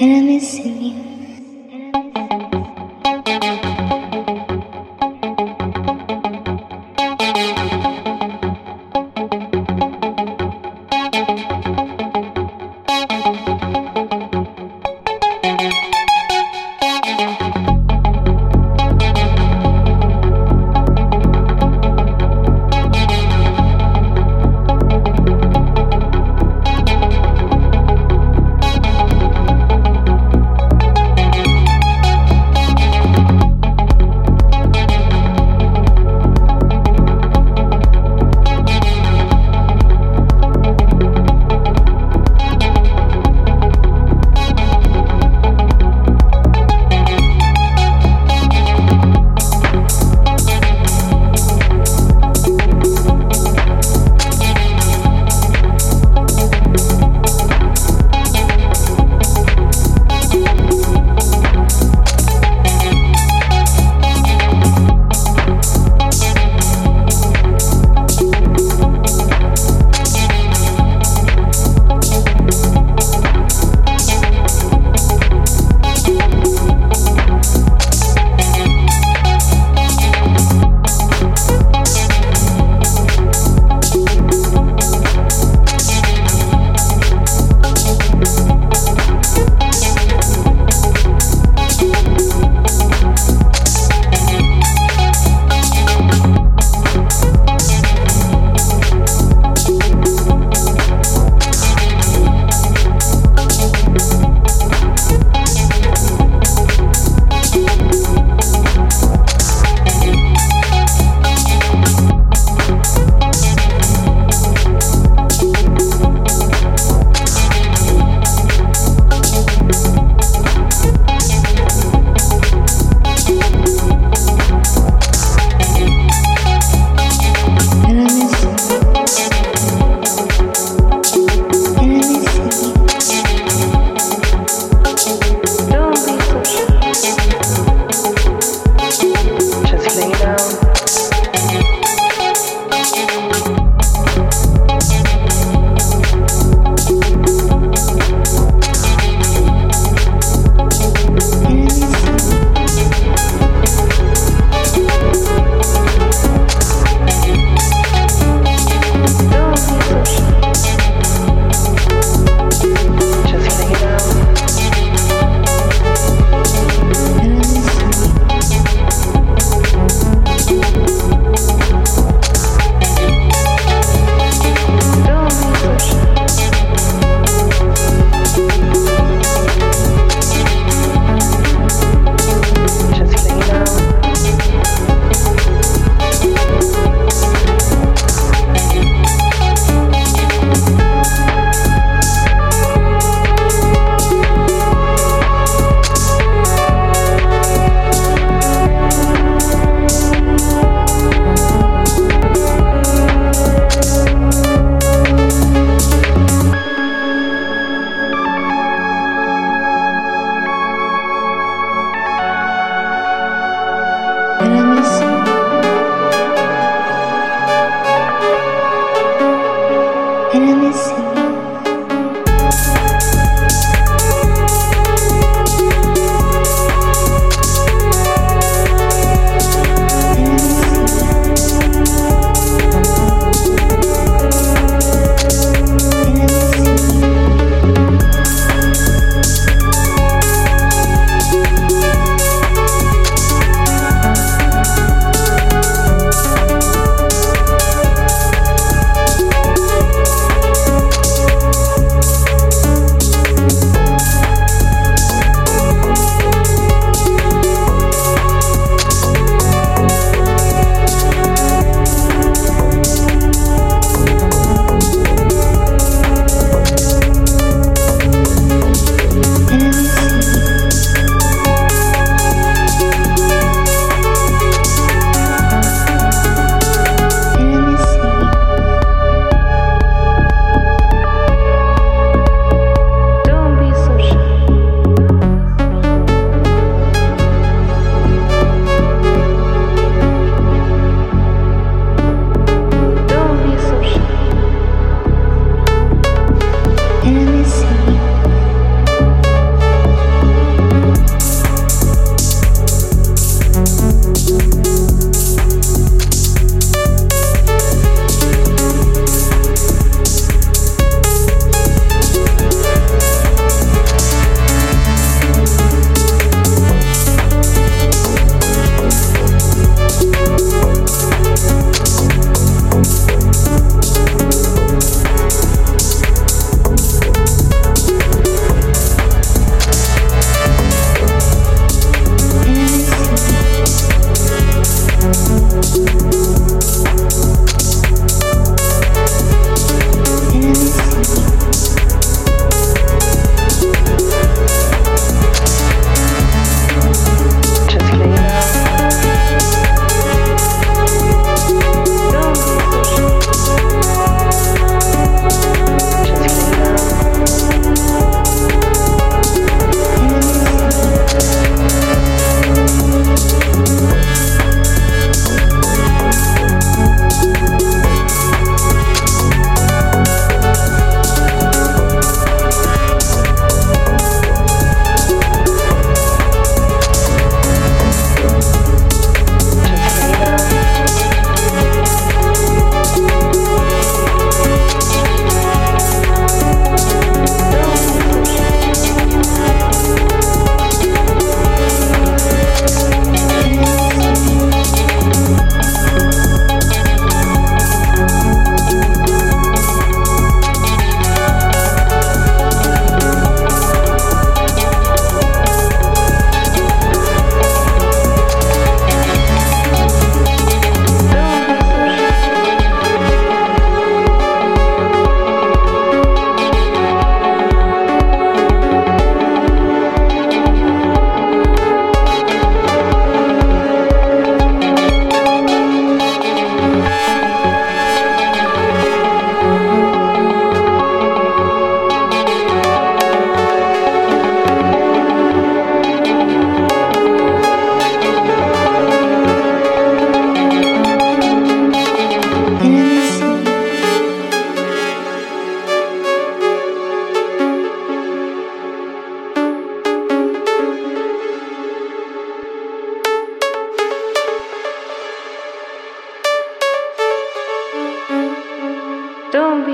And I'm missing you.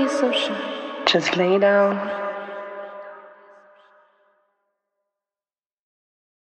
So shy. Just lay down.